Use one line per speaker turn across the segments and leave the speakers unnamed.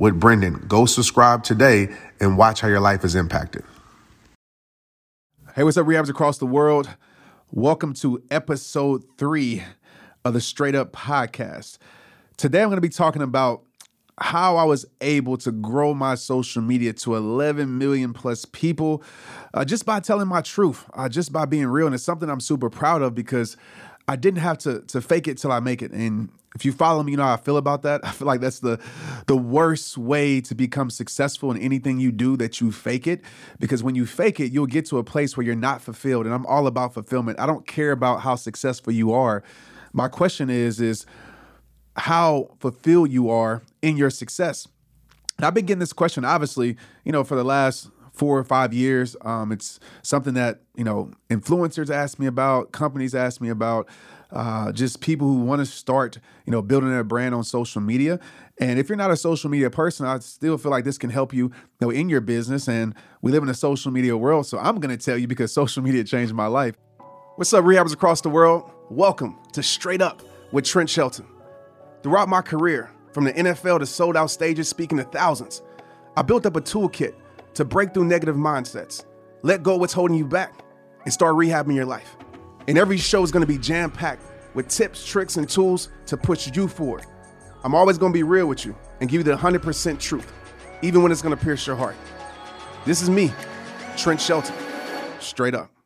with Brendon. Go subscribe today and watch how your life is impacted.
Hey, what's up, rehabs across the world? Welcome to episode three of the Straight Up Podcast. Today, I'm going to be talking about how I was able to grow my social media to 11 million plus people uh, just by telling my truth, uh, just by being real. And it's something I'm super proud of because I didn't have to to fake it till I make it. And if you follow me, you know how I feel about that. I feel like that's the the worst way to become successful in anything you do that you fake it. Because when you fake it, you'll get to a place where you're not fulfilled. And I'm all about fulfillment. I don't care about how successful you are. My question is, is how fulfilled you are in your success. And I've been getting this question, obviously, you know, for the last four or five years. Um, it's something that you know influencers ask me about, companies ask me about, uh, just people who want to start you know building their brand on social media. And if you're not a social media person, I still feel like this can help you, you know, in your business. And we live in a social media world, so I'm going to tell you because social media changed my life. What's up, rehabbers across the world? Welcome to Straight Up with Trent Shelton. Throughout my career, from the NFL to sold out stages speaking to thousands, I built up a toolkit to break through negative mindsets, let go what's holding you back, and start rehabbing your life. And every show is gonna be jam packed with tips, tricks, and tools to push you forward. I'm always gonna be real with you and give you the 100% truth, even when it's gonna pierce your heart. This is me, Trent Shelton, straight up.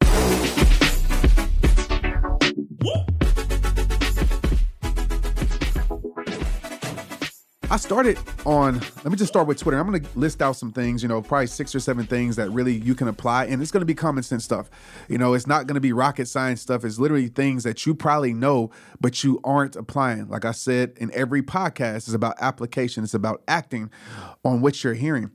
I started on, let me just start with Twitter. I'm going to list out some things, you know, probably six or seven things that really you can apply. And it's going to be common sense stuff. You know, it's not going to be rocket science stuff. It's literally things that you probably know, but you aren't applying. Like I said in every podcast, it's about application, it's about acting on what you're hearing.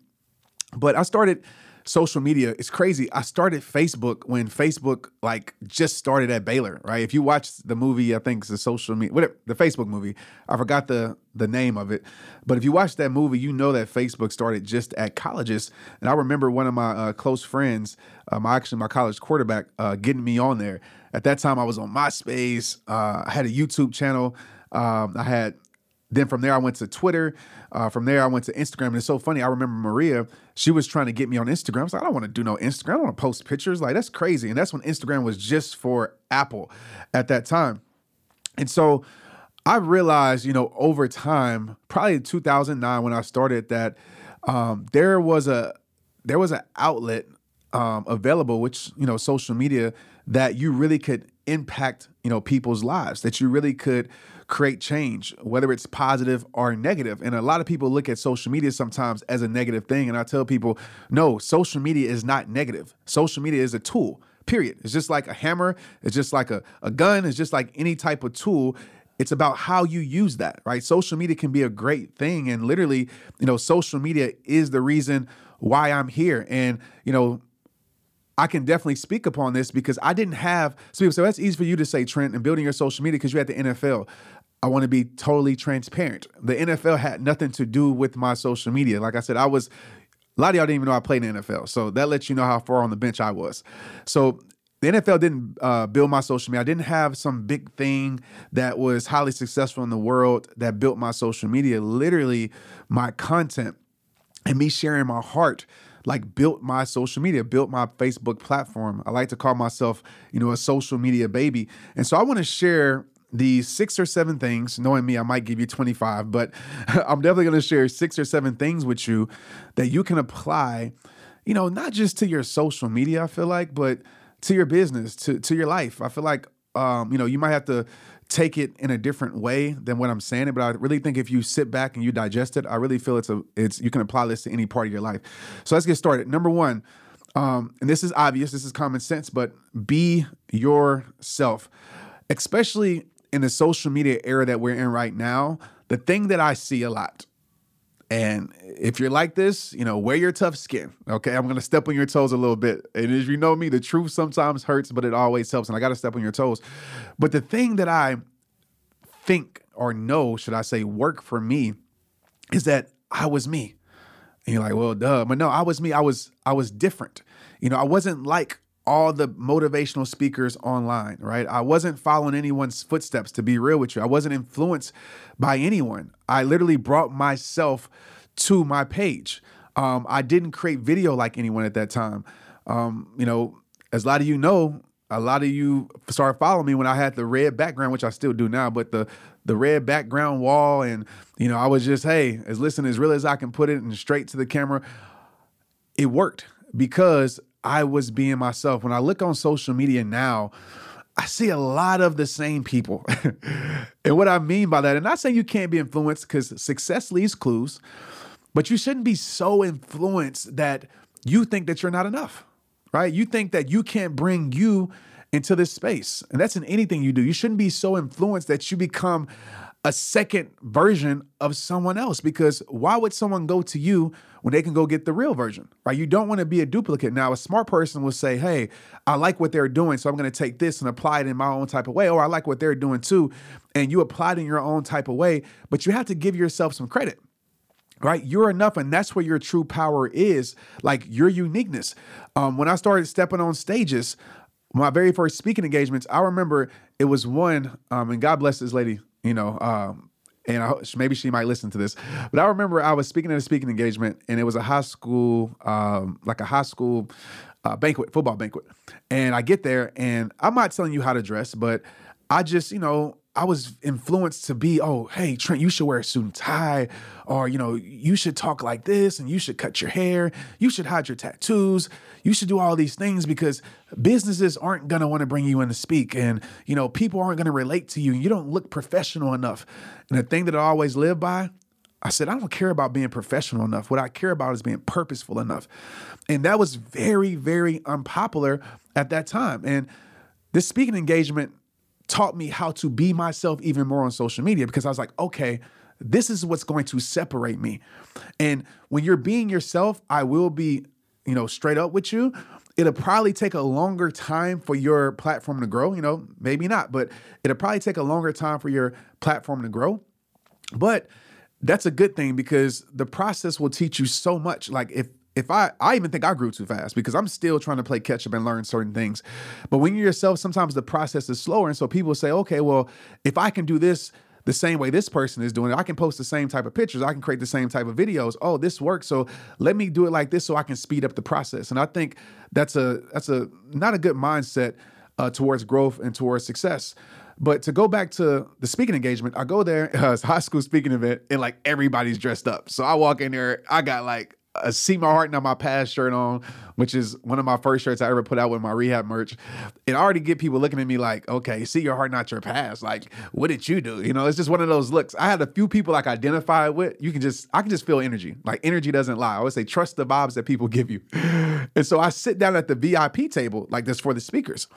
But I started social media it's crazy. I started facebook when facebook like just started at baylor right? If you watch the movie i think it's the social media whatever, the facebook movie i forgot the the name of it. But if you watch that movie you know that facebook started just at colleges. And i remember one of my uh, close friends um, actually my college quarterback uh, getting me on there. At that time i was on myspace uh, i had a youtube channel um, i had then from there, I went to Twitter. Uh, from there, I went to Instagram. And it's so funny. I remember Maria, she was trying to get me on Instagram. I was like, I don't want to do no Instagram. I don't want to post pictures. Like, that's crazy. And that's when Instagram was just for Apple at that time. And so I realized, you know, over time, probably in 2009 when I started that, um, there was a there was an outlet um, available, which you know, social media that you really could impact, you know, people's lives. That you really could create change, whether it's positive or negative. And a lot of people look at social media sometimes as a negative thing. And I tell people, no, social media is not negative. Social media is a tool, period. It's just like a hammer, it's just like a, a gun, it's just like any type of tool. It's about how you use that, right? Social media can be a great thing. And literally, you know, social media is the reason why I'm here. And, you know, I can definitely speak upon this because I didn't have so people that's easy for you to say, Trent, and building your social media because you're at the NFL. I want to be totally transparent. The NFL had nothing to do with my social media. Like I said, I was a lot of y'all didn't even know I played in the NFL. So that lets you know how far on the bench I was. So the NFL didn't uh, build my social media. I didn't have some big thing that was highly successful in the world that built my social media. Literally, my content and me sharing my heart like built my social media, built my Facebook platform. I like to call myself, you know, a social media baby. And so I want to share the six or seven things. Knowing me, I might give you 25, but I'm definitely going to share six or seven things with you that you can apply, you know, not just to your social media, I feel like, but to your business, to, to your life. I feel like, um, you know, you might have to take it in a different way than what I'm saying it, but I really think if you sit back and you digest it, I really feel it's a, it's, you can apply this to any part of your life. So let's get started. Number one, um, and this is obvious, this is common sense, but be yourself, especially in the social media era that we're in right now. The thing that I see a lot, and if you're like this, you know, wear your tough skin. Okay. I'm going to step on your toes a little bit. And as you know me, the truth sometimes hurts, but it always helps. And I got to step on your toes. But the thing that I think or know, should I say, work for me is that I was me. And you're like, well, duh. But no, I was me. I was I was different. You know, I wasn't like all the motivational speakers online, right? I wasn't following anyone's footsteps to be real with you. I wasn't influenced by anyone. I literally brought myself to my page. Um, I didn't create video like anyone at that time. Um, you know, as a lot of you know, a lot of you started following me when I had the red background, which I still do now, but the the red background wall, and you know, I was just, hey, as listen as real as I can put it and straight to the camera. It worked because I was being myself. When I look on social media now, I see a lot of the same people. and what I mean by that, and not saying you can't be influenced because success leaves clues, but you shouldn't be so influenced that you think that you're not enough, right? You think that you can't bring you into this space. And that's in anything you do. You shouldn't be so influenced that you become a second version of someone else because why would someone go to you when they can go get the real version right? You don't want to be a duplicate. Now a smart person will say hey i like what they're doing so i'm going to take this and apply it in my own type of way or i like what they're doing too and you apply it in your own type of way but you have to give yourself some credit right? You're enough and that's where your true power is like your uniqueness. Um, when i started stepping on stages my very first speaking engagements i remember it was one um, and god bless this lady you know, um, and I, maybe she might listen to this. But I remember I was speaking at a speaking engagement, and it was a high school, um, like a high school uh, banquet, football banquet. And I get there, and I'm not telling you how to dress, but I just, you know, I was influenced to be, oh, hey, Trent, you should wear a suit and tie, or, you know, you should talk like this, and you should cut your hair, you should hide your tattoos, you should do all these things because businesses aren't gonna wanna bring you in to speak, and, you know, people aren't gonna relate to you, and you don't look professional enough. And the thing that I always live by, I said, I don't care about being professional enough. What I care about is being purposeful enough. And that was very, very unpopular at that time. And this speaking engagement taught me how to be myself even more on social media because I was like, okay, this is what's going to separate me. And when you're being yourself, I will be, you know, straight up with you. It'll probably take a longer time for your platform to grow, you know, maybe not, but it'll probably take a longer time for your platform to grow. But that's a good thing because the process will teach you so much. Like if if I I even think I grew too fast because I'm still trying to play catch up and learn certain things. But when you're yourself, sometimes the process is slower. And so people say, okay, well, if I can do this the same way this person is doing it, I can post the same type of pictures, I can create the same type of videos. Oh, this works. So let me do it like this so I can speed up the process. And I think that's a that's a not a good mindset uh, towards growth and towards success. But to go back to the speaking engagement, I go there, uh, it's high school speaking event, and like everybody's dressed up. So I walk in there, I got like a See My Heart Not My Past shirt on, which is one of my first shirts I ever put out with my rehab merch. And I already get people looking at me like, okay, see your heart, not your past. Like, what did you do? You know, it's just one of those looks. I had a few people like identify with. You can just, I can just feel energy. Like energy doesn't lie. I always say, trust the vibes that people give you. And so I sit down at the VIP table, like this for the speakers.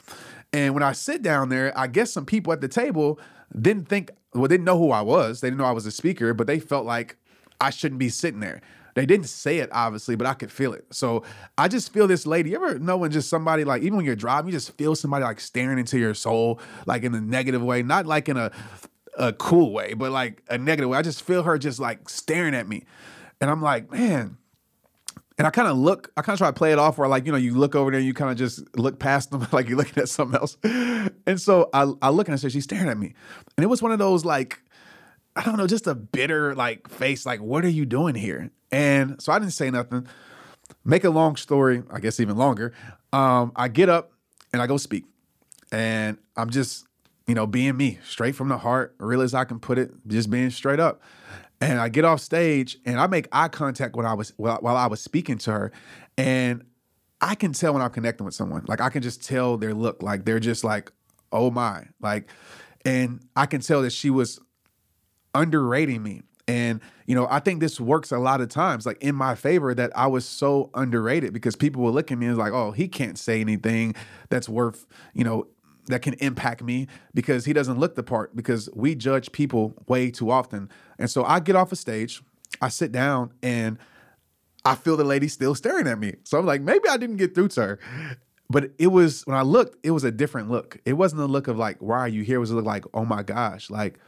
And when I sit down there, I guess some people at the table didn't think, well, they didn't know who I was. They didn't know I was a speaker, but they felt like I shouldn't be sitting there. They didn't say it obviously, but I could feel it. So I just feel this lady. You ever know when just somebody like even when you're driving, you just feel somebody like staring into your soul, like in a negative way, not like in a a cool way, but like a negative way. I just feel her just like staring at me, and I'm like, man. And I kind of look, I kind of try to play it off where like, you know, you look over there and you kind of just look past them like you're looking at something else. And so I, I look and I say, she's staring at me. And it was one of those like, I don't know, just a bitter like face, like, what are you doing here? And so I didn't say nothing. Make a long story, I guess even longer. Um, I get up and I go speak. And I'm just, you know, being me, straight from the heart, real as I can put it, just being straight up. And I get off stage and I make eye contact when I was while, while I was speaking to her, and I can tell when I'm connecting with someone. Like I can just tell their look, like they're just like, oh my, like, and I can tell that she was underrating me. And you know, I think this works a lot of times, like in my favor, that I was so underrated because people will look at me and like, oh, he can't say anything that's worth, you know, that can impact me because he doesn't look the part because we judge people way too often. And so I get off a stage, I sit down and I feel the lady still staring at me. So I'm like, maybe I didn't get through to her. But it was when I looked, it was a different look. It wasn't a look of like, why are you here? It was a look like, oh my gosh, like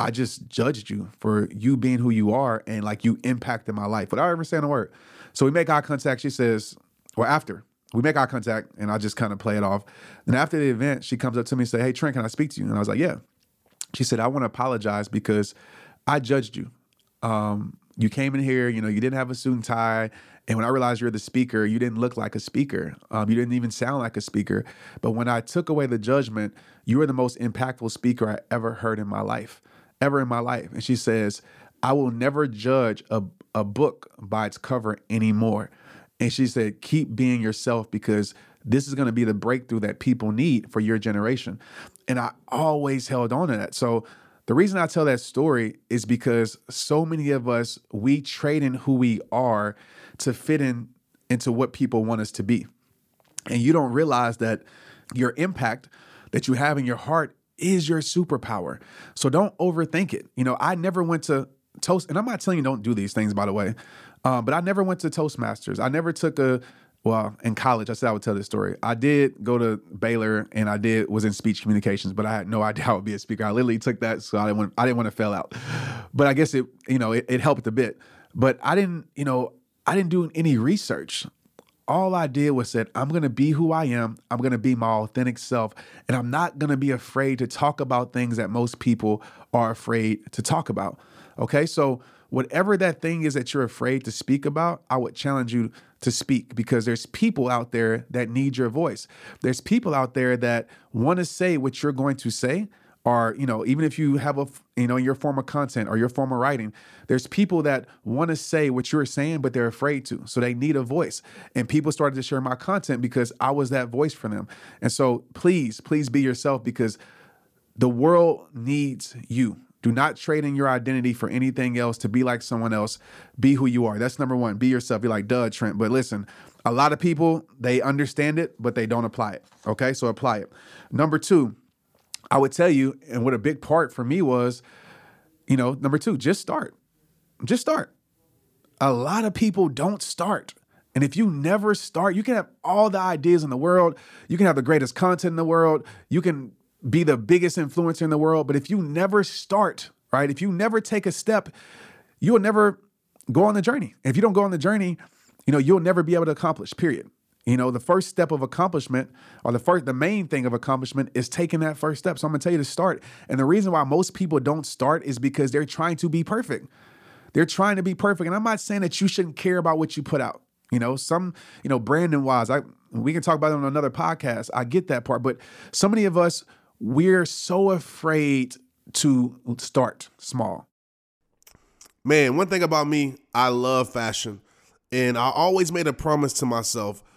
I just judged you for you being who you are and like you impacted my life without ever saying a word. So we make eye contact. She says, well, after we make eye contact and I just kind of play it off. And after the event, she comes up to me and say, Hey Trent, can I speak to you? And I was like, Yeah. She said, I want to apologize because I judged you. Um, you came in here, you know, you didn't have a suit and tie. And when I realized you're the speaker, you didn't look like a speaker. Um, you didn't even sound like a speaker. But when I took away the judgment, you were the most impactful speaker I ever heard in my life, ever in my life. And she says, I will never judge a, a book by its cover anymore. And she said, keep being yourself because this is going to be the breakthrough that people need for your generation. And I always held on to that. So the reason I tell that story is because so many of us, we trade in who we are to fit in into what people want us to be. And you don't realize that your impact that you have in your heart is your superpower. So don't overthink it. You know, I never went to Toast, and I'm not telling you don't do these things, by the way. Um, but I never went to Toastmasters. I never took a well in college. I said I would tell this story. I did go to Baylor and I did was in speech communications, but I had no idea I would be a speaker. I literally took that, so I didn't want I didn't want to fail out. But I guess it you know it, it helped a bit. But I didn't you know I didn't do any research. All I did was said, I'm gonna be who I am. I'm gonna be my authentic self, and I'm not gonna be afraid to talk about things that most people are afraid to talk about. Okay, so whatever that thing is that you're afraid to speak about, I would challenge you to speak because there's people out there that need your voice. There's people out there that want to say what you're going to say or you know even if you have a you know your form of content or your form of writing there's people that want to say what you're saying but they're afraid to so they need a voice and people started to share my content because i was that voice for them and so please please be yourself because the world needs you do not trade in your identity for anything else to be like someone else. Be who you are. That's number one. Be yourself. Be like, duh, Trent. But listen, a lot of people, they understand it, but they don't apply it. Okay. So apply it. Number two, I would tell you, and what a big part for me was, you know, number two, just start. Just start. A lot of people don't start. And if you never start, you can have all the ideas in the world. You can have the greatest content in the world. You can be the biggest influencer in the world, but if you never start, right? If you never take a step, you'll never go on the journey. If you don't go on the journey, you know, you'll never be able to accomplish, period. You know, the first step of accomplishment, or the first, the main thing of accomplishment is taking that first step. So I'm gonna tell you to start. And the reason why most people don't start is because they're trying to be perfect. They're trying to be perfect. And I'm not saying that you shouldn't care about what you put out. You know, some, you know, branding wise, I we can talk about it on another podcast. I get that part, but so many of us we're so afraid to start small.
Man, one thing about me, I love fashion. And I always made a promise to myself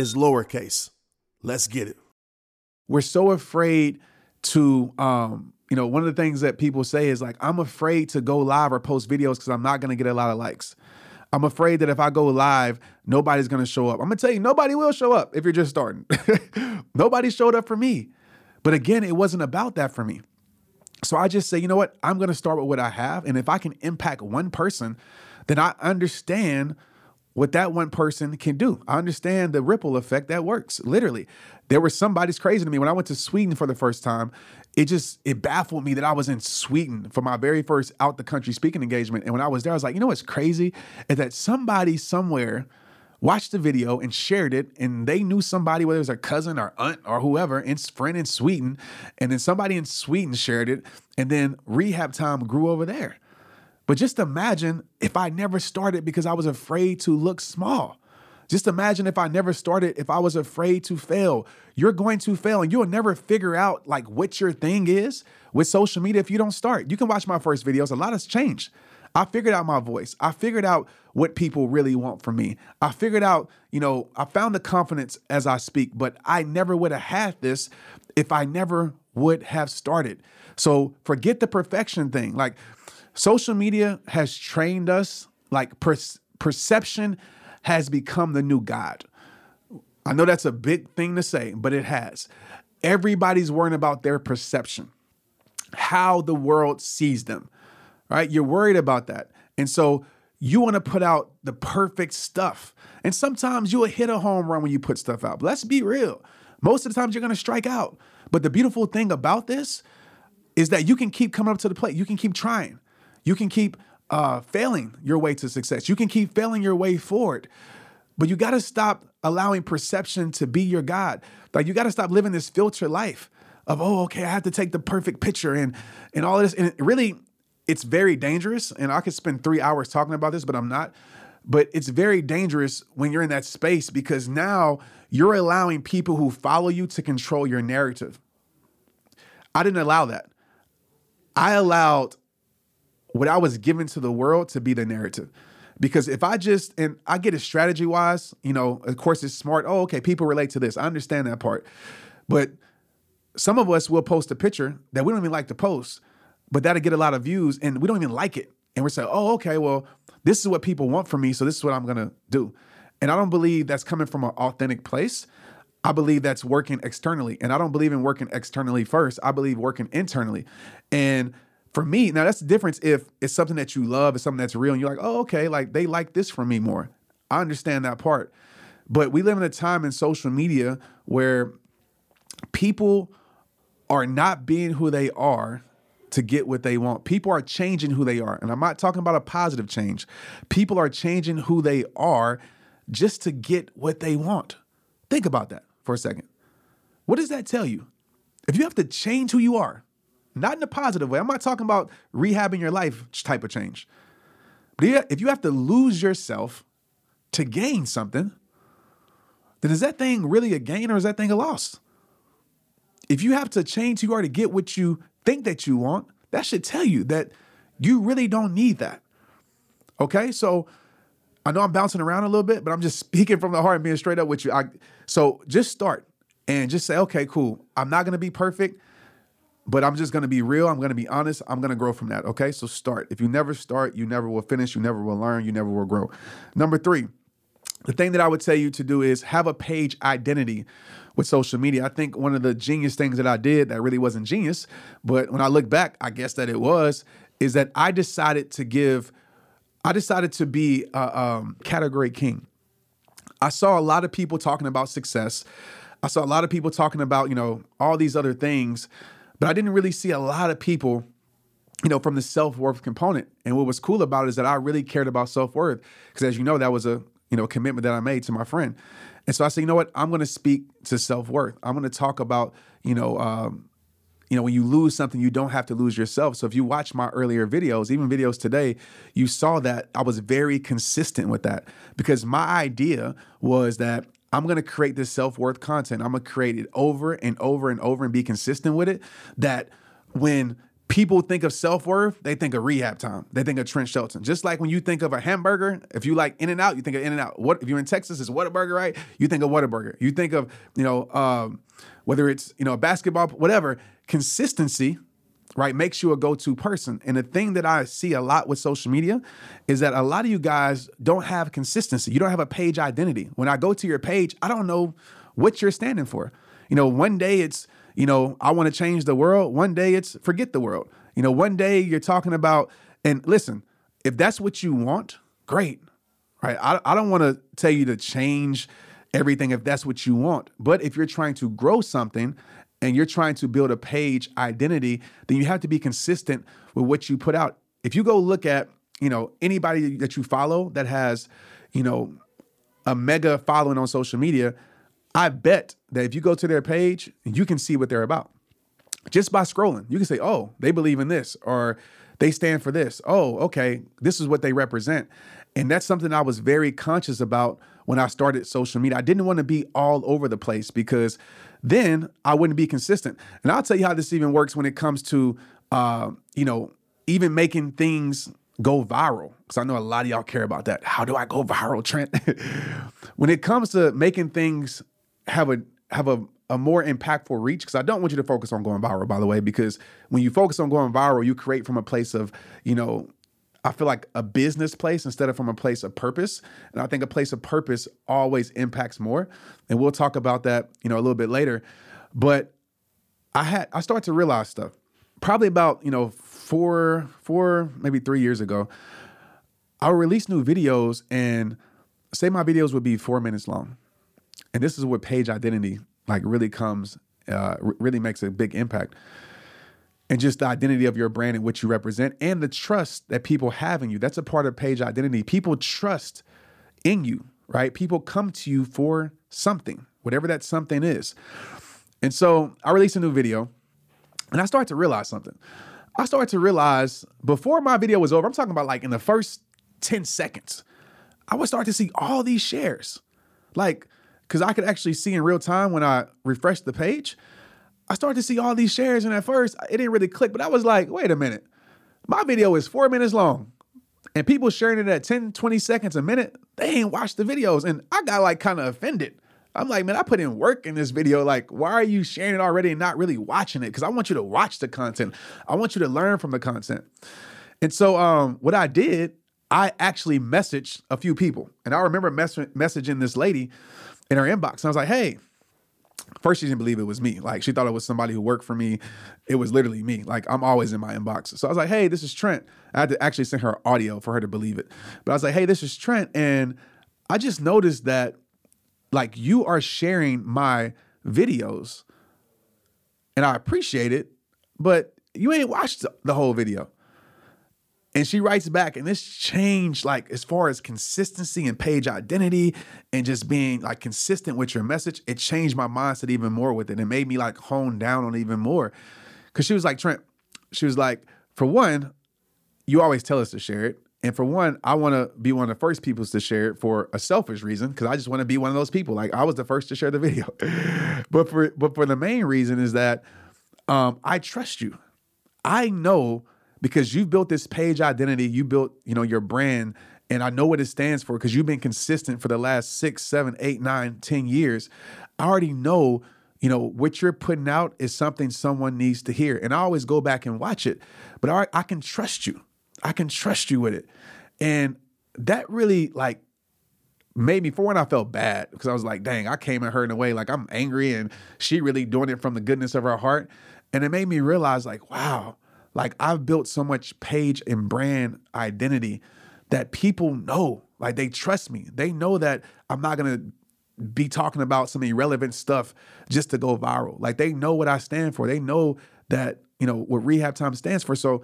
is lowercase. Let's get it.
We're so afraid to um you know, one of the things that people say is like, I'm afraid to go live or post videos because I'm not going to get a lot of likes. I'm afraid that if I go live, nobody's going to show up. I'm going to tell you, nobody will show up if you're just starting. nobody showed up for me. But again, it wasn't about that for me. So I just say, you know what? I'm going to start with what I have. And if I can impact one person, then I understand what that one person can do. I understand the ripple effect that works. Literally, there was somebody's crazy to me when I went to Sweden for the first time it just it baffled me that I was in Sweden for my very first out the country speaking engagement. And when I was there, I was like, you know what's crazy is that somebody somewhere watched the video and shared it, and they knew somebody, whether it was their cousin or aunt or whoever, and friend in Sweden, and then somebody in Sweden shared it, and then rehab time grew over there. But just imagine if I never started because I was afraid to look small. Just imagine if I never started, if I was afraid to fail. You're going to fail and you'll never figure out like what your thing is with social media if you don't start. You can watch my first videos, a lot has changed. I figured out my voice. I figured out what people really want from me. I figured out, you know, I found the confidence as I speak, but I never would have had this if I never would have started. So forget the perfection thing. Like social media has trained us, like per- perception has become the new God. I know that's a big thing to say, but it has. Everybody's worrying about their perception, how the world sees them, right? You're worried about that. And so you want to put out the perfect stuff. And sometimes you'll hit a home run when you put stuff out. But let's be real. Most of the times you're going to strike out. But the beautiful thing about this is that you can keep coming up to the plate. You can keep trying. You can keep uh, failing your way to success. You can keep failing your way forward, but you got to stop allowing perception to be your God. Like you got to stop living this filter life of oh, okay, I have to take the perfect picture and and all this. And it really, it's very dangerous. And I could spend three hours talking about this, but I'm not. But it's very dangerous when you're in that space because now you're allowing people who follow you to control your narrative. I didn't allow that. I allowed what I was given to the world to be the narrative. Because if I just, and I get it strategy wise, you know, of course it's smart. Oh, okay, people relate to this. I understand that part. But some of us will post a picture that we don't even like to post, but that'll get a lot of views and we don't even like it. And we're saying, oh, okay, well, this is what people want from me. So this is what I'm going to do. And I don't believe that's coming from an authentic place. I believe that's working externally. And I don't believe in working externally first. I believe working internally. And for me, now that's the difference if it's something that you love, it's something that's real, and you're like, oh, okay, like they like this from me more. I understand that part. But we live in a time in social media where people are not being who they are to get what they want. People are changing who they are. And I'm not talking about a positive change. People are changing who they are just to get what they want. Think about that for a second. What does that tell you? If you have to change who you are, not in a positive way. I'm not talking about rehabbing your life type of change. But if you have to lose yourself to gain something, then is that thing really a gain or is that thing a loss? If you have to change who you are to get what you think that you want, that should tell you that You really don't need that. Okay? So I know I'm bouncing around a little bit, but I'm just speaking from the heart and being straight up with you. I, so just start and just say, okay, cool. I'm not to be perfect, but I'm just going to be real. I'm going to be honest. I'm going to grow from that. Okay. So start. If you never start, you never will finish. You never will learn. You never will grow. Number three, the thing that I would tell you to do is have a page identity with social media. I think one of the genius things that I did that really wasn't genius, but when I look back, I guess that it was, is that I decided to give, I decided to be a um, category king. I saw a lot of people talking about success. I saw a lot of people talking about, you know, all these other things, but I didn't really see a lot of people you know, from the self worth component. And what was cool about it is that I really cared about self worth because, as you know, that was a you know, commitment that I made to my friend. And so I said, you know what? I'm going to speak to self worth. I'm going to talk about, you know, um, you know, when you lose something, you don't have to lose yourself. So if you watch my earlier videos, even videos today, you saw that I was very consistent with that because my idea was that I'm going to create this self worth content. I'm going to create it over and over and over and be consistent with it. That when people think of self worth, they think of rehab time. They think of Trent Shelton. Just like when you think of a hamburger, if you like In and Out, you think of In and Out. What if you're in Texas? It's Whataburger, right? You think of Whataburger. You think of you know um, whether it's you know a basketball, whatever. Consistency, right, makes you a go-to person. And the thing that I see a lot with social media is that a lot of you guys don't have consistency. You don't have a page identity. When I go to your page, I don't know what you're standing for. You know, one day it's you know, I want to change the world. One day it's forget the world. You know, one day you're talking about, and listen, if that's what you want, great, right? I, I don't want to tell you to change everything if that's what you want. But if you're trying to grow something and you're trying to build a page identity, then you have to be consistent with what you put out. If you go look at, you know, anybody that you follow that has, you know, a mega following on social media, I bet that if you go to their page, you can see what they're about. Just by scrolling, you can say, oh, they believe in this, or they stand for this. Oh, okay, this is what they represent. And that's something I was very conscious about when I started social media. I didn't want to be all over the place because then I wouldn't be consistent. And I'll tell you how this even works when it comes to, uh, you know, even making things go viral because I know a lot of y'all care about that. How do I go viral, Trent? when it comes to making things have a have a, a more impactful reach because I don't want you to focus on going viral, by the way, because when you focus on going viral, you create from a place of, you know, I feel like a business place instead of from a place of purpose. And I think a place of purpose always impacts more. And we'll talk about that, you know, a little bit later. But I had I started to realize stuff. Probably about, you know, four, four, maybe three years ago, I would release new videos and say my videos would be four minutes long and this is where page identity like really comes uh, really makes a big impact and just the identity of your brand and what you represent and the trust that people have in you. That's a part of page identity. People trust in you right? People come to you for something whatever that something is. And so i released a new video and i started to realize something. I started to realize before my video was over i'm talking about like in the first 10 seconds i would start to see all these shares. Like because I could actually see in real time when I refreshed the page. I started to see all these shares, and at first it didn't really click, but I was like, wait a minute. My video is four minutes long, and people sharing it at 10, 20 seconds a minute, they ain't watched the videos. And I got like kind of offended. I'm like, man, I put in work in this video. Like, why are you sharing it already and not really watching it? Because I want you to watch the content. I want you to learn from the content. And so, um, what I did, I actually messaged a few people, and I remember mess- messaging this lady in her inbox. And I was like, hey, first she didn't believe it was me. Like she thought it was somebody who worked for me. It was literally me. Like I'm always in my inbox. So I was like, hey, this is Trent. I had to actually send her audio for her to believe it. But I was like, hey, this is Trent. And I just noticed that like you are sharing my videos and I appreciate it, but you ain't watched the whole video. And she writes back, and this changed like as far as consistency and page identity and just being like consistent with your message. It changed my mindset even more with it. It made me like hone down on even more. Cause she was like, Trent, she was like, for one, you always tell us to share it. And for one, I want to be one of the first people to share it for a selfish reason because I just want to be one of those people. Like I was the first to share the video, but for but for the main reason is that um, I trust you. I know because you've built this page identity, you built, you know, your brand, and I know what it stands for because you've been consistent for the last six, seven, eight, nine, ten years. I already know, you know, what you're putting out is something someone needs to hear. And I always go back and watch it, but I, I can trust you. I can trust you with it. And that really like made me for when I felt bad because I was like, dang, I came at her in a way like I'm angry and she really doing it from the goodness of her heart. And it made me realize, like, wow, like I've built so much page and brand identity that people know, like they trust me. They know that I'm not gonna be talking about some irrelevant stuff just to go viral. Like they know what I stand for. They know that, you know, what rehab time stands for. So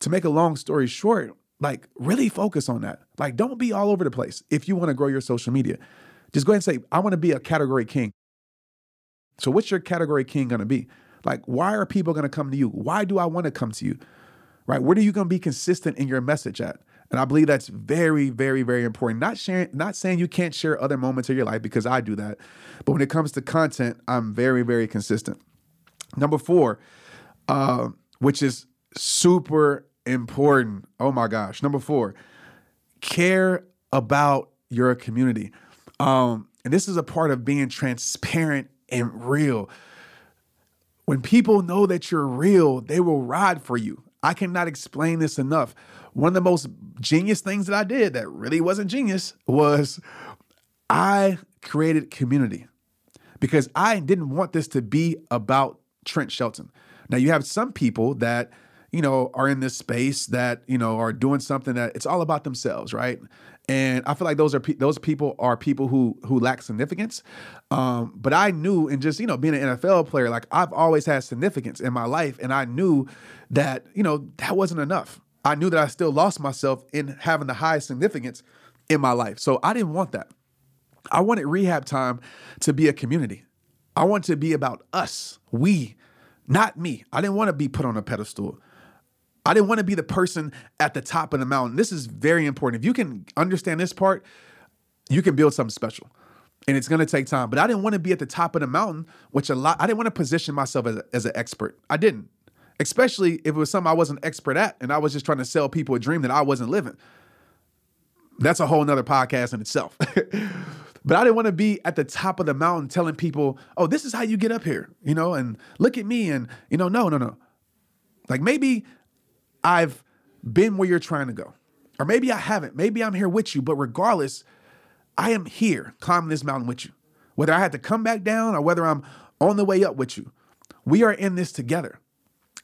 to make a long story short, like really focus on that. Like don't be all over the place if you want to grow your social media. Just go ahead and say, I want to be a category king. So what's your category king gonna be? Like, why are people going to come to you? Why do I want to come to you? Right? Where are you going to be consistent in your message at? And I believe that's very, very, very important. Not sharing, not saying you can't share other moments of your life because I do that. But when it comes to content, I'm very, very consistent. Number four, uh, which is super important. Oh my gosh. Number four, care about your community. Um, and this is a part of being transparent and real. When people know that you're real, they will ride for you. I cannot explain this enough. One of the most genius things that I did that really wasn't genius was I created community because I didn't want this to be about Trent Shelton. Now, you have some people that you know, are in this space that, you know, are doing something that it's all about themselves, right? And I feel like those are pe- those people are people who who lack significance. Um, but I knew, and just you know, being an NFL player, like I've always had significance in my life, and I knew that you know that wasn't enough. I knew that I still lost myself in having the highest significance in my life. So I didn't want that. I wanted rehab time to be a community. I want to be about us, we, not me. I didn't want to be put on a pedestal. I didn't want to be the person at the top of the mountain. This is very important. If you can understand this part, you can build something special. And it's going to take time. But I didn't want to be at the top of the mountain, which a lot, I didn't want to position myself as, a, as an expert. I didn't, especially if it was something I wasn't expert at and I was just trying to sell people a dream that I wasn't living. That's a whole nother podcast in itself. but I didn't want to be at the top of the mountain telling people, oh, this is how you get up here, you know, and look at me. And, you know, no, no, no. Like maybe I've been where you're trying to go. Or maybe I haven't. Maybe I'm here with you, but regardless, I am here climbing this mountain with you. Whether I had to come back down or whether I'm on the way up with you, we are in this together.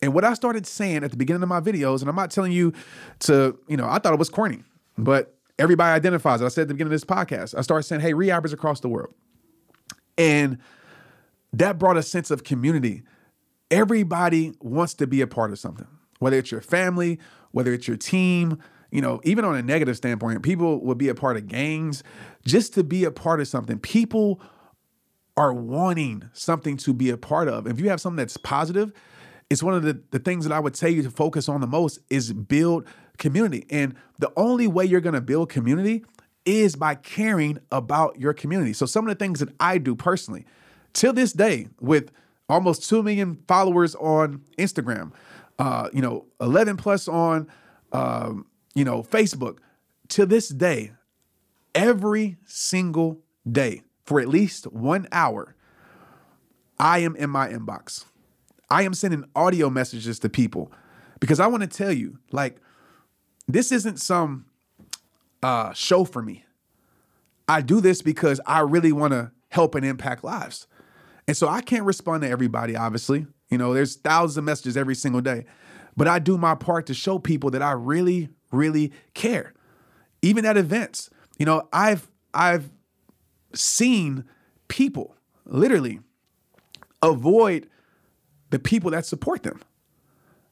And what I started saying at the beginning of my videos, and I'm not telling you to, you know, I thought it was corny, but everybody identifies it. I said at the beginning of this podcast, I started saying, hey, rehabbers across the world. And that brought a sense of community. Everybody wants to be a part of something whether it's your family, whether it's your team, you know, even on a negative standpoint, people will be a part of gangs just to be a part of something. People are wanting something to be a part of. If you have something that's positive, it's one of the, the things that I would tell you to focus on the most is build community. And the only way you're to build community is by caring about your community. So some of the things that I do personally, till this day, with almost 2 million followers on Instagram, uh, you know, 11 plus on, um, you know, Facebook. To this day, every single day for at least one hour, I am in my inbox. I am sending audio messages to people because I want to tell you, like, this isn't some uh, show for me. I do this because I really want to help and impact lives. And so I can't respond to everybody, obviously. You know, there's thousands of messages every single day. But I do my part to show people that I really, really care. Even at events. You know, I've I've seen people literally avoid the people that support them.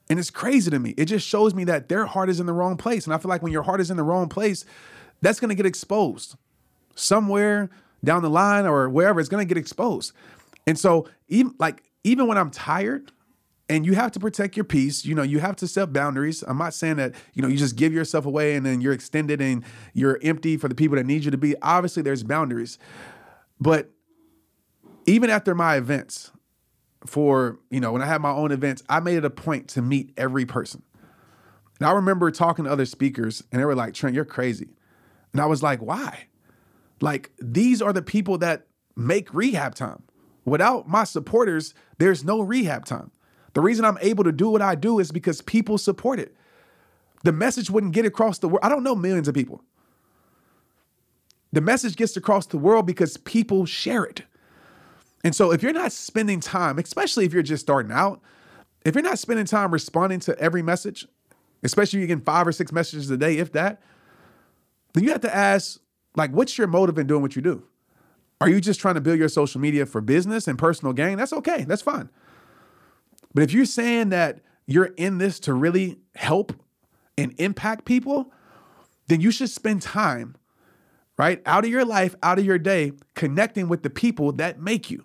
And it's crazy to me. It just shows me that their heart is in the wrong place. And I feel like when your heart is in the wrong place, that's going to get exposed somewhere down the line or wherever it's going to get exposed. And so even like even when I'm tired, and you have to protect your peace. You know, you have to set boundaries. I'm not saying that, you know, you just give yourself away and then you're extended and you're empty for the people that need you to be. Obviously, there's boundaries. But even after my events, for, you know, when I had my own events, I made it a point to meet every person. And I remember talking to other speakers and they were like, Trent, you're crazy. And I was like, why? Like, these are the people that make rehab time. Without my supporters, there's no rehab time. The reason I'm able to do what I do is because people support it. The message wouldn't get across the world. I don't know millions of people. The message gets across the world because people share it. And so if you're not spending time, especially if you're just starting out, if you're not spending time responding to every message, especially if you get five or six messages a day, if that, then you have to ask, like, what's your motive in doing what you do? Are you just trying to build your social media for business and personal gain? That's okay. That's fine. But if you're saying that you're in this to really help and impact people, then you should spend time, right, out of your life, out of your day, connecting with the people that make you.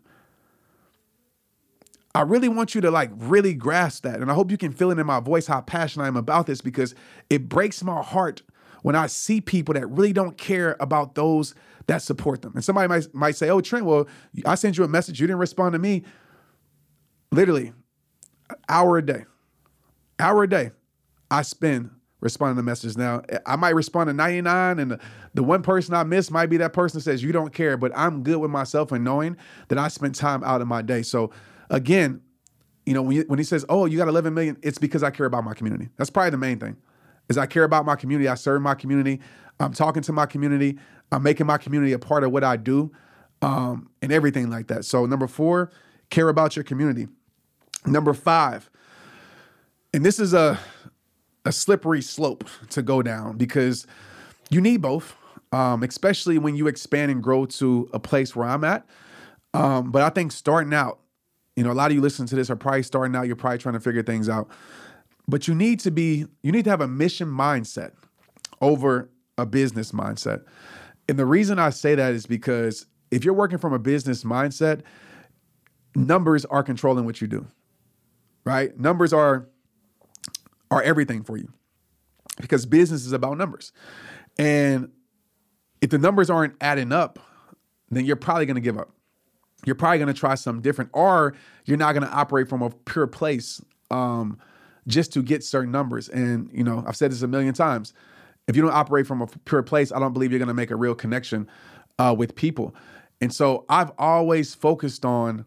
I really want you to like really grasp that. And I hope you can feel it in my voice how passionate I am about this because it breaks my heart when I see people that really don't care about those that support them. And somebody might, might say, Oh, Trent, well, I sent you a message. You didn't respond to me. Literally, hour a day, hour a day, I spend responding to messages. Now, I might respond to 99, and the, the one person I miss might be that person that says, You don't care, but I'm good with myself and knowing that I spent time out of my day. So, again, you know, when, when he says, "Oh, you got 11 million," it's because I care about my community. That's probably the main thing. Is I care about my community. I serve my community. I'm talking to my community. I'm making my community a part of what I do, um, and everything like that. So number four, care about your community. Number five, and this is a a slippery slope to go down because you need both, um, especially when you expand and grow to a place where I'm at. Um, but I think starting out, you know, a lot of you listening to this are probably starting out, you're probably trying to figure things out. But you need to be, you need to have a mission mindset over a business mindset. And the reason I say that is because if you're working from a business mindset, numbers are controlling what you do. Right? Numbers are are everything for you. Because business is about numbers. And if the numbers aren't adding up, then you're probably going to give up you're probably going to try something different or you're not going to operate from a pure place um, just to get certain numbers. And you know i've said this a million times if you don't operate from a pure place i don't believe you're going to make a real connection uh, with people. And so i've always focused on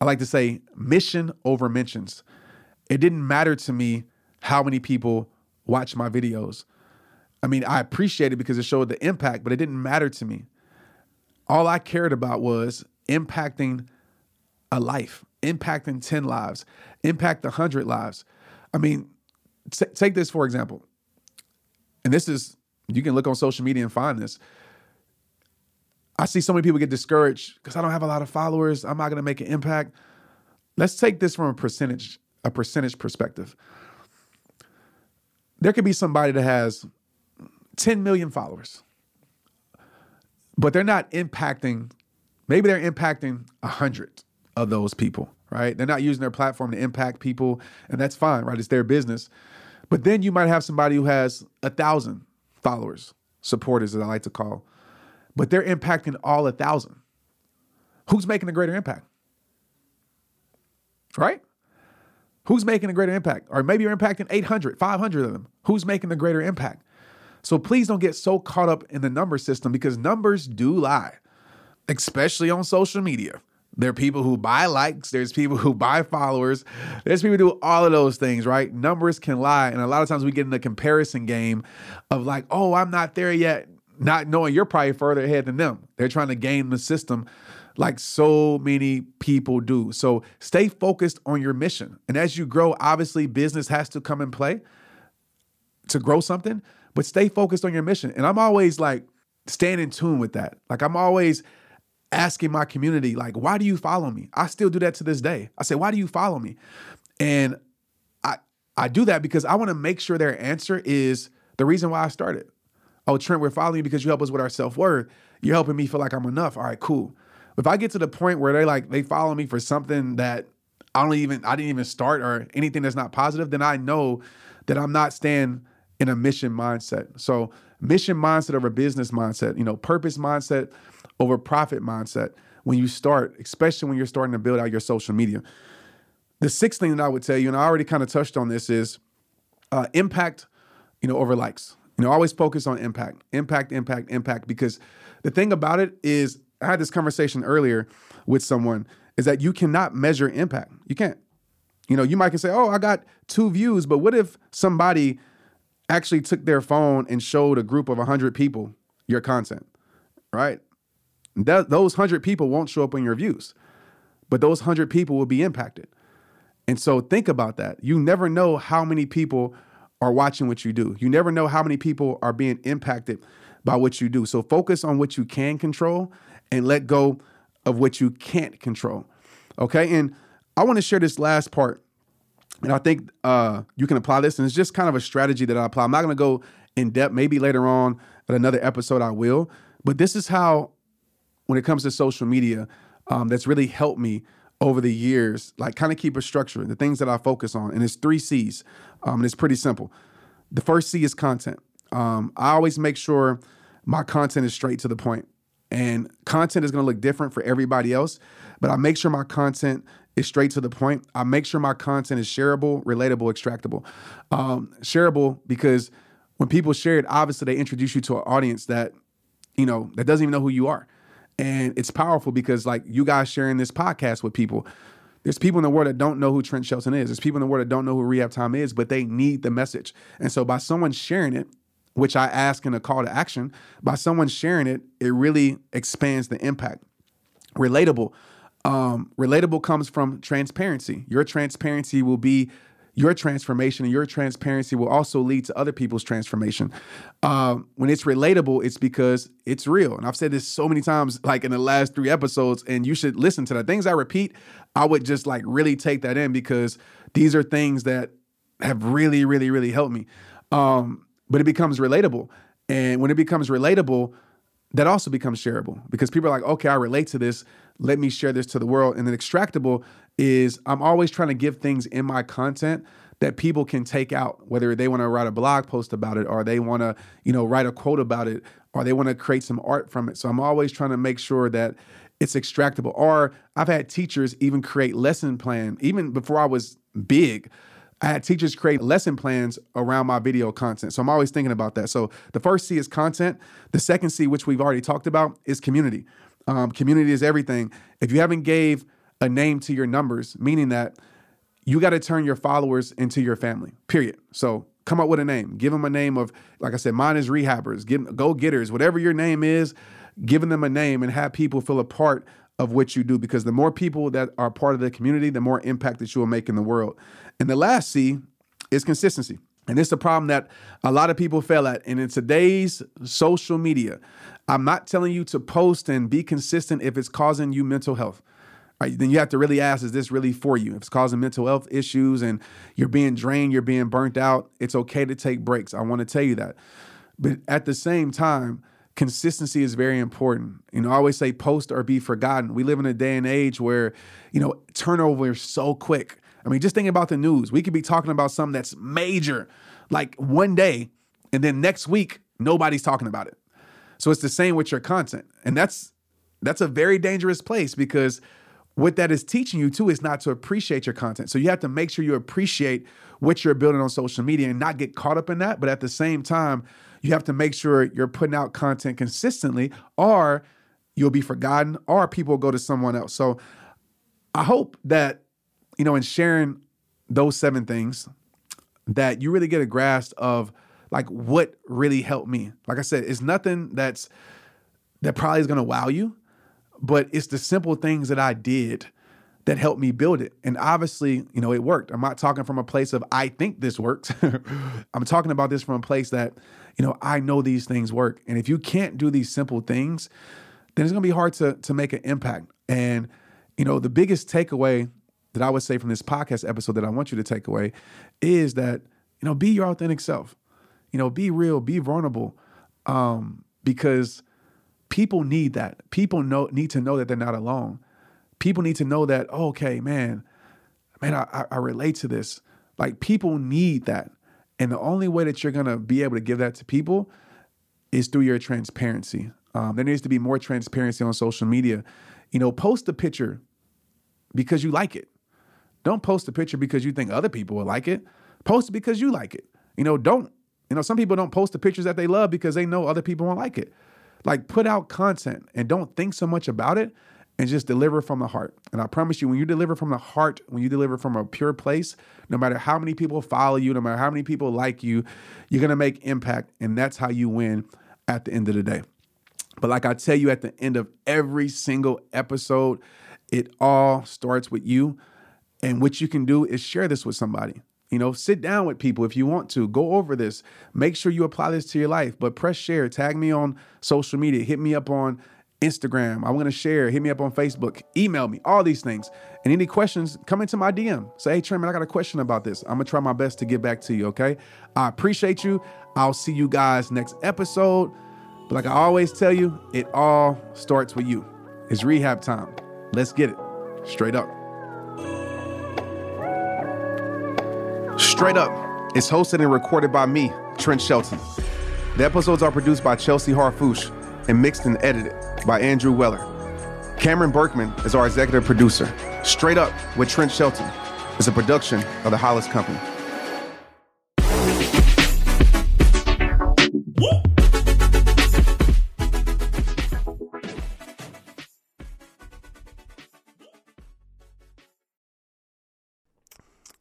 i like to say mission over mentions. It didn't matter to me how many people watch my videos. I mean i appreciate it because it showed the impact but it didn't matter to me. All I cared about was impacting a life, impacting 10 lives, impact 100 lives. I mean, t- take this for example. And this is, you can look on social media and find this. I see so many people get discouraged because I don't have a lot of followers. I'm not going to make an impact. Let's take this from a percentage, a percentage perspective. There could be somebody that has 10 million followers but they're not impacting, maybe they're impacting a hundred of those people, right? They're not using their platform to impact people, and that's fine, right? It's their business. But then you might have somebody who has a thousand followers, supporters, as I like to call, but they're impacting all a thousand. Who's making a greater impact? Right? Who's making a greater impact? Or maybe you're impacting 800, 500 of them. Who's making the greater impact? So please don't get so caught up in the number system because numbers do lie, especially on social media. There are people who buy likes, there's people who buy followers, there's people who do all of those things, right? Numbers can lie. And a lot of times we get in the comparison game of like, oh, I'm not there yet, not knowing you're probably further ahead than them. They're trying to game the system like so many people do. So stay focused on your mission. And as you grow, obviously business has to come in play to grow something but stay focused on your mission. And I'm always like staying in tune with that. Like I'm always asking my community, like, why do you follow me? I still do that to this day. I say, why do you follow me? And I I do that because I want to make sure their answer is the reason why I started. Oh, Trent, we're following you because you help us with our self-worth. You're helping me feel like I'm enough. All right, cool. If I get to the point where they like they follow me for something that I don't even I didn't even start or anything that's not positive, then I know that I'm not staying in a mission mindset. So, mission mindset over business mindset, you know, purpose mindset over profit mindset when you start, especially when you're starting to build out your social media. The sixth thing that I would tell you, and I already kind of touched on this, is uh, impact, you know, over likes. You know, always focus on impact, impact, impact, impact. Because the thing about it is, I had this conversation earlier with someone, is that you cannot measure impact. You can't. You know, you might can say, "Oh, I got two views," but what if somebody actually took their phone and showed a group of 100 people your content, right? That, those 100 people won't show up in your views, but those 100 people will be impacted. And so think about that. You never know how many people are watching what you do. You never know how many people are being impacted by what you do. So focus on what you can control and let go of what you can't control. Okay. And I want to share this last part and I think uh, you can apply this, and it's just kind of a strategy that I apply. I'm not going to go in depth. Maybe later on at another episode I will. But this is how, when it comes to social media, um, that's really helped me over the years. Like, kind of keep a structure. The things that I focus on, and it's three C's. Um, and it's pretty simple. The first C is content. Um, I always make sure my content is straight to the point. and content is going to look different for everybody else. But I make sure my content is straight to the point. I make sure my content is shareable, relatable, extractable. Um, shareable because when people share it, obviously they introduce you to an audience that, you know, that doesn't even know who you are. And it's powerful because like you guys sharing this podcast with people, there's people in the world that don't know who Trent Shelton is. There's people in the world that don't know who Rehab Time is, but they need the message. And so by someone sharing it, which I ask in a call to action, by someone sharing it, it really expands the impact. Relatable um, relatable comes from transparency. Your transparency will be your transformation, and your transparency will also lead to other people's transformation. Um, when it's relatable, it's because it's real. And I've said this so many times, like in the last three episodes, and you should listen to the Things I repeat, I would just like really take that in because these are things that have really, really, really helped me. Um, but it becomes relatable. And when it becomes relatable, that also becomes shareable because people are like, okay, I relate to this. Let me share this to the world. And then extractable is I'm always trying to give things in my content that people can take out, whether they want to write a blog post about it or they want to, you know, write a quote about it or they want to create some art from it. So I'm always trying to make sure that it's extractable. Or I've had teachers even create lesson plan, even before I was big. I had teachers create lesson plans around my video content. So I'm always thinking about that. So the first C is content. The second C, which we've already talked about, is community. Um, community is everything. If you haven't gave a name to your numbers, meaning that you got to turn your followers into your family. Period. So come up with a name. Give them a name of, like I said, mine is rehabbers, get, go getters, whatever your name is. Giving them a name and have people feel a part of what you do because the more people that are part of the community, the more impact that you will make in the world. And the last C is consistency. And it's a problem that a lot of people fail at. And in today's social media, I'm not telling you to post and be consistent if it's causing you mental health. Right, then you have to really ask, is this really for you? If it's causing mental health issues and you're being drained, you're being burnt out, it's okay to take breaks. I want to tell you that. But at the same time, consistency is very important. You know, I always say post or be forgotten. We live in a day and age where, you know, turnover is so quick. I mean, just think about the news. We could be talking about something that's major like one day, and then next week, nobody's talking about it. So it's the same with your content. And that's that's a very dangerous place because what that is teaching you too is not to appreciate your content. So you have to make sure you appreciate what you're building on social media and not get caught up in that. But at the same time, you have to make sure you're putting out content consistently, or you'll be forgotten, or people will go to someone else. So I hope that, you know, in sharing those seven things, that you really get a grasp of like what really helped me. Like I said, it's nothing that's that probably is gonna wow you, but it's the simple things that I did that helped me build it. And obviously, you know, it worked. I'm not talking from a place of I think this works. I'm talking about this from a place that, you know, I know these things work. And if you can't do these simple things, then it's gonna be hard to to make an impact. And, you know, the biggest takeaway that I would say from this podcast episode that I want you to take away is that, you know, be your authentic self. You know, be real, be vulnerable. Um, because people need that. People know need to know that they're not alone people need to know that, oh, okay, man, man, I, I relate to this. Like people need that. And the only way that you're gonna be able to give that to people is through your transparency. Um, there needs to be more transparency on social media. You know, post a picture because you like it. Don't post a picture because you think other people will like it. Post it because you like it. You know, don't, you know, some people don't post the pictures that they love because they know other people won't like it. Like put out content and don't think so much about it and just deliver from the heart. And I promise you, when you deliver from the heart, when you deliver from a pure place, no matter how many people follow you, no matter how many people like you, you're gonna make impact. And that's how you win at the end of the day. But like I tell you at the end of every single episode, it all starts with you. And what you can do is share this with somebody. You know, sit down with people if you want to. Go over this. Make sure you apply this to your life. But press share. Tag me on social media. Hit me up on Instagram. I'm gonna share. Hit me up on Facebook. Email me. All these things. And any questions, come into my DM. Say, hey Trent, I got a question about this. I'm gonna try my best to get back to you. Okay. I appreciate you. I'll see you guys next episode. But like I always tell you, it all starts with you. It's rehab time. Let's get it. Straight up. Straight Up is hosted and recorded by me, Trent Shelton. The episodes are produced by Chelsea Harfouche and mixed and edited by Andrew Weller. Cameron Berkman is our executive producer. Straight Up with Trent Shelton is a production of the Hollis Company.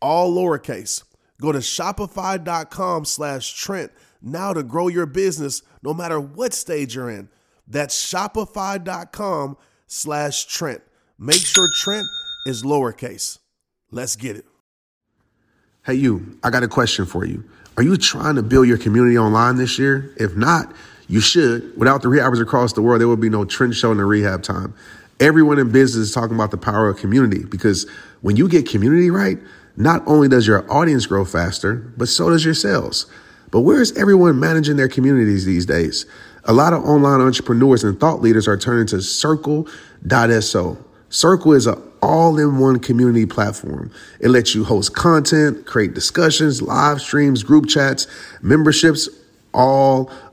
all lowercase. Go to shopify.com slash Trent now to grow your business no matter what stage you're in. That's shopify.com slash Trent. Make sure Trent is lowercase. Let's get it. Hey, you, I got a question for you. Are you trying to build your community online this year? If not, you should. Without the rehabbers across the world, there would be no Trent Shelton the rehab time. Everyone in business is talking about the power of community because when you get community right, not only does your audience grow faster, but so does your sales. But where is everyone managing their communities these days? A lot of online entrepreneurs and thought leaders are turning to Circle.so. Circle is an all in one community platform. It lets you host content, create discussions, live streams, group chats, memberships, all